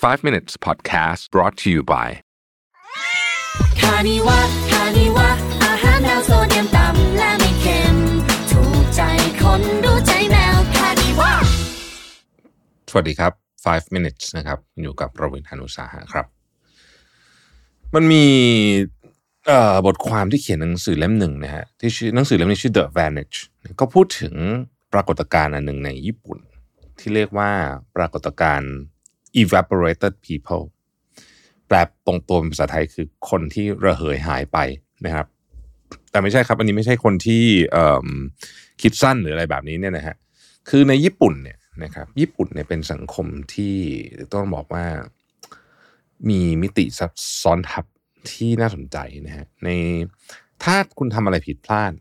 5 minutes podcast brought to you by คานิวะคานิวะอาหารแนวโซเดียมต่ำและไม่เค็ม ถูกใจคนรู้ใจแมวคานิวะสวัสดีครับ 5 minutes นะครับ อยู่กับประวินหานุสาหะครับ มันมีเอ่อบทความที่เขียนหนังสือเล่มหนึ่งนะฮะที่ชื่อหนังสือเล่มนี้ชื่อ The Vantage ก็พูดถึงปรากฏการณ์อันหนึ่งในญี่ปุ่น ที่เรียกว่าปรากฏการณ์ evaporated people แปลตรงตัวเป็นภาษาไทยคือคนที่ระเหยหายไปนะครับ แต่ไม่ใช่ครับ อันนี้ไม่ใช่คนที่คิดสั้นหรืออะไรแบบนี้เนี่ยนะฮะคือในญี่ปุ่นเนี่ยนะครับ ญี่ปุ่นเนี่ยเป็นสังคมที่ต้องบอกว่ามีมิติซับซ้อนทับที่น่าสนใจนะฮะในถ้าคุณทำอะไรผิดพลาด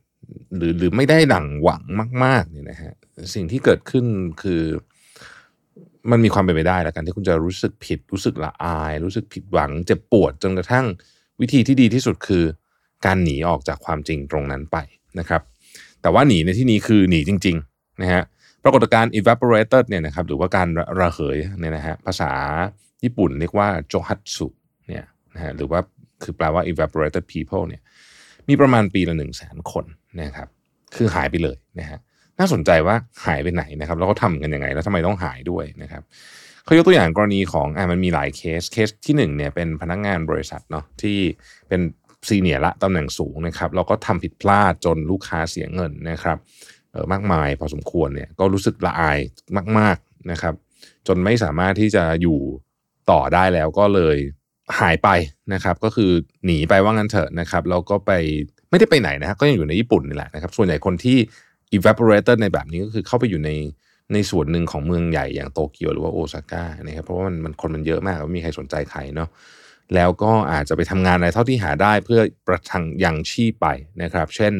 หรือหรือไม่ได้ดั่งหวังมาก ๆ เนี่ยนะฮะสิ่งที่เกิดขึ้นคือ มันมีความเป็นไปได้แล้วกันที่คุณจะรู้สึกผิด รู้สึกละอาย รู้สึกผิดหวัง เจ็บปวดจนกระทั่งวิธีที่ดีที่สุดคือ การหนีออกจากความจริงตรงนั้นไปนะครับ แต่ว่าหนีในที่นี้คือหนีจริงๆนะฮะปรากฏการณ์ evaporated เนี่ยนะครับหรือว่าการระระเหยเนี่ยนะฮะภาษาญี่ปุ่นเรียกว่า johatsu เนี่ยนะฮะหรือว่าคือแปลว่า evaporated people เนี่ยมีประมาณปีละหนึ่งแสนคนนะครับ คือหายไปเลยนะฮะ น่าสนใจว่าหายไปไหนนะครับ แล้วเขาทำกันยังไง แล้วทำไมต้องหายด้วยนะครับเขายกตัวอย่างกรณีของอ่ามันมีหลายเคสเคสที่หนึ่งเนี่ยเป็นพนักงานบริษัทเนาะที่เป็นซีเนียร์ละตำแหน่งสูงนะครับแล้วก็ทำผิดพลาดจนลูกค้าเสียเงินนะครับเออมากมายพอสมควรเนี่ยก็รู้สึกละอายมาก ๆนะครับ จนไม่สามารถที่จะอยู่ต่อได้แล้วก็เลยหายไปนะครับ ก็คือหนีไปว่างั้นเถอะนะครับแล้วก็ไปไม่ได้ไปไหนนะฮะก็ยังอยู่ในญี่ปุ่นนี่แหละนะครับ ส่วนใหญ่คนที่ evaporated ในแบบนี้ก็คือเข้าไปอยู่ในในส่วนหนึ่งของเมืองใหญ่อย่างโตเกียวหรือว่าโอซาก้านะครับเพราะว่ามันมันคนมันเยอะมากไม่มีใครสนใจใครเนาะแล้วก็อาจจะไปทำงานอะไรเท่าที่หาได้เพื่อประทังยังชีพไปนะครับ เช่น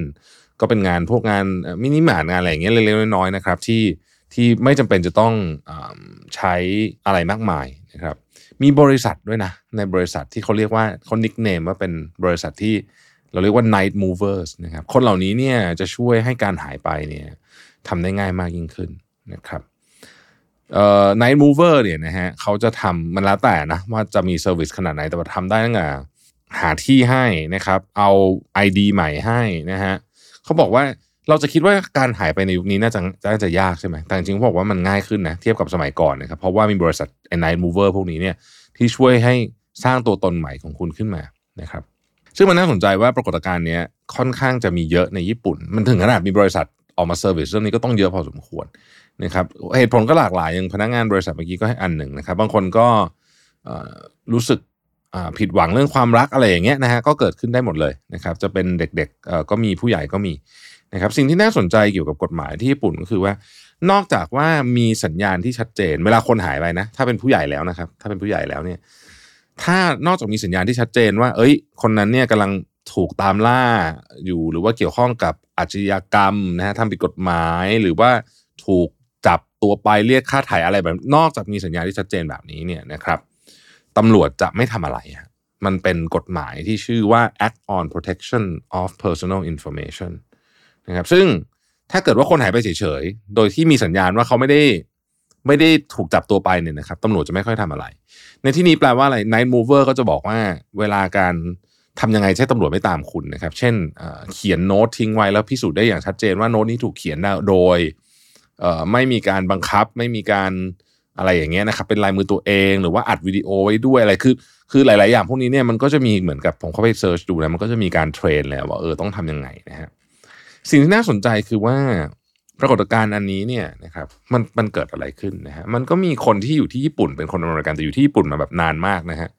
ก็เป็นงานพวกงานมินิมาร์ทงานอะไรอย่างเงี้ยเล็กๆน้อยๆนะครับ ที่ที่ไม่จำเป็นจะต้องใช้อะไรมากมายนะครับ มีบริษัทด้วยนะ ในบริษัทที่เขาเรียกว่าเขา nickname ว่าเป็นบริษัทที่ เราเรียกว่า night movers นะครับ คนเหล่านี้เนี่ยจะช่วยให้การหายไปเนี่ยทำได้ง่ายมากยิ่งขึ้นนะครับเอ่อ night mover เนี่ยนะฮะเขาจะทำมันแล้วแต่นะว่าจะมี service ขนาดไหนแต่ว่าทำได้ตั้งแต่หาที่ให้นะครับ เอา ID ใหม่ให้นะฮะเขาบอกว่าเราจะคิดว่าการหายไปในยุคนี้น่าจะน่าจะยากใช่ไหมแต่จริงๆเขาบอกว่ามันง่ายขึ้นนะเทียบกับสมัยก่อนนะครับเพราะว่ามีบริษัท night mover พวกนี้เนี่ยที่ช่วยให้สร้างตัวตนใหม่ของคุณขึ้นมานะครับ ซึ่งมันน่าสนใจว่าปรากฏการณ์นี้ค่อนข้างจะมีเยอะในญี่ปุ่น มันถึงขนาดมีบริษัทออกมาเซอร์วิสเรื่องนี้ก็ต้องเยอะพอสมควรนะครับเหตุผลก็หลากหลายอย่างพนักงานบริษัทเมื่อกี้ก็ให้อันหนึ่งนะครับ บางคนก็รู้สึกผิดหวังเรื่องความรักอะไรอย่างเงี้ยนะฮะก็เกิดขึ้นได้หมดเลยนะครับ จะเป็นเด็กๆก็มีผู้ใหญ่ก็มีนะครับสิ่งที่น่าสนใจเกี่ยวกับกฎหมายที่ญี่ปุ่นก็คือว่า นอกจากว่ามีสัญญาณที่ชัดเจน เวลาคนหายไปนะ ถ้าเป็นผู้ใหญ่แล้วนะครับ ถ้าเป็นผู้ใหญ่แล้วเนี่ย ถ้านอกจากมีสัญญาณที่ชัดเจนว่า เอ้ย คนนั้นเนี่ยกำลังถูกตามล่าอยู่หรือว่าเกี่ยวข้องกับอาชญากรรมนะฮะทำผิดกฎหมายหรือว่าถูกจับตัวไปเรียกค่าไถ่อะไรแบบ นอกจากมีสัญญาณที่ชัดเจนแบบนี้เนี่ยนะครับตำรวจจะไม่ทำอะไรฮะมันเป็นกฎหมายที่ชื่อว่า Act on Protection of Personal Information นะครับซึ่งถ้าเกิดว่าคนหายไปเฉยๆ โดยที่มีสัญญาณว่าเขาไม่ได้ ไม่ได้ถูกจับตัวไปเนี่ยนะครับตำรวจจะไม่ค่อยทำอะไร ในที่นี้แปลว่าอะไร Night Mover ก็จะบอกว่าเวลาการทำยังไงใช้ตำรวจไม่ตามคุณนะครับ เช่นเเขียนโน้ตทิ้งไว้แล้วพิสูจน์ได้อย่างชัดเจนว่าโน้ตนี้ถูกเขียนโดยไม่มีการบังคับไม่มีการอะไรอย่างเงี้ยนะครับเป็นลายมือตัวเองหรือว่าอัดวิดีโอไว้ด้วยอะไรคือ คือหลาย ๆ อย่างพวกนี้เนี่ยมันก็จะมีเหมือนกับผมเข้าไป search ดูนะมันก็จะมีการ train แล้วว่าเออต้องทำยังไงนะฮะสิ่งที่น่าสนใจคือว่า ปรากฏการณ์อันนี้เนี่ยนะครับมันมันเกิดอะไรขึ้นนะฮะมันก็มีคนที่อยู่ที่ญี่ปุ่นเป็นคนอเมริกันแต่อยู่ที่ญี่ปุ่นมาแบบนานมากนะฮะ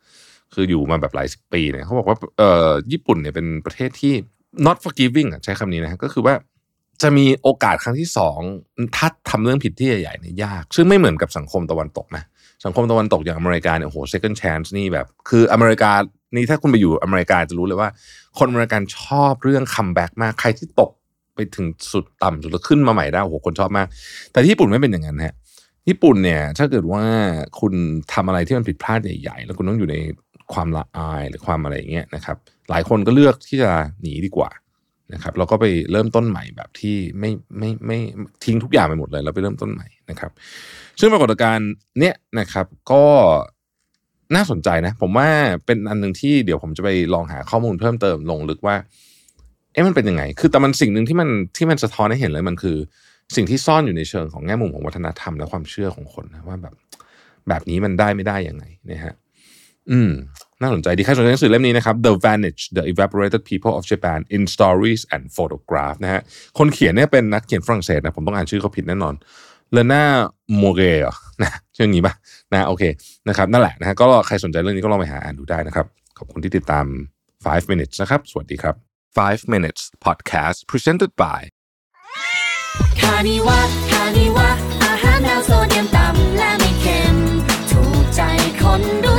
คืออยู่มาแบบหลายสิบปีเนี่ยเขาบอกว่าเอ่อญี่ปุ่นเนี่ยเป็นประเทศที่ not forgiving อะใช้คำนี้นะฮะก็คือว่าจะมีโอกาสครั้งที่สองถ้าทำเรื่องผิดที่ใหญ่ๆเนี่ยยาก ซึ่งไม่เหมือนกับสังคมตะวันตกนะสังคมตะวันตกอย่างอเมริกาเนี่ยโอ้โห second chance นี่แบบ คืออเมริกานี่ถ้าคุณไปอยู่อเมริกาจะรู้เลยว่า คนอเมริกันชอบเรื่อง comeback มากใครที่ตก ไปถึงสุดต่ำสุดแล้วขึ้นมาใหม่ได้โอ้โหคนชอบมาก แต่ที่ญี่ปุ่นไม่เป็นอย่างนั้นฮะญี่ปุ่นเนี่ยถ้าเกิดว่าคุณทำอะไรที่มันผิดพลาดใหญ่ๆแล้วคุณต้องอยู่ในความละอายหรือความอะไรอย่างเงี้ยนะครับ หลายคนก็เลือกที่จะหนีดีกว่านะครับแล้วก็ไปเริ่มต้นใหม่แบบที่ไม่ไม่ไม่ทิ้งทุกอย่างไปหมดเลยแล้วไปเริ่มต้นใหม่นะครับ ซึ่งปรากฏการณ์เนี้ยนะครับก็น่าสนใจนะ ผมว่าเป็นอันหนึ่งที่เดี๋ยวผมจะไปลองหาข้อมูลเพิ่มเติมลงลึกว่า เอ๊ะมันเป็นยังไง คือแต่มันสิ่งหนึ่งที่มันที่มันสะท้อนให้เห็นเลยมันคือ สิ่งที่ซ่อนอยู่ในเชิงของแง่มุมของวัฒนธรรมและความเชื่อของคนนะว่าแบบแบบนี้มันได้ไม่ได้ยังไงนะฮะอืมน่าสนใจดีใครสนใจหนังสือเล่มนี้นะครับ The Vanish The Evaporated People of Japan in Stories and Photograph นะฮะคนเขียนเนี่ยเป็นนักเขียนฝรั่งเศสนะผมต้องอ่านชื่อเขาผิดแน่นอนเลน่าโมเกอนะชื่ออย่างนี้ป่ะนะโอเคนะครับนั่นแหละนะฮะก็ใครสนใจเรื่องนี้ก็ลองไปหาอ่านดูได้นะครับ ขอบคุณที่ติดตาม 5 minutes นะครับ สวัสดีครับ 5 minutes podcast presented by คานิวะคานิวะอาหารแนวโซเดียมต่ำและไม่เค็ม ถูกใจคน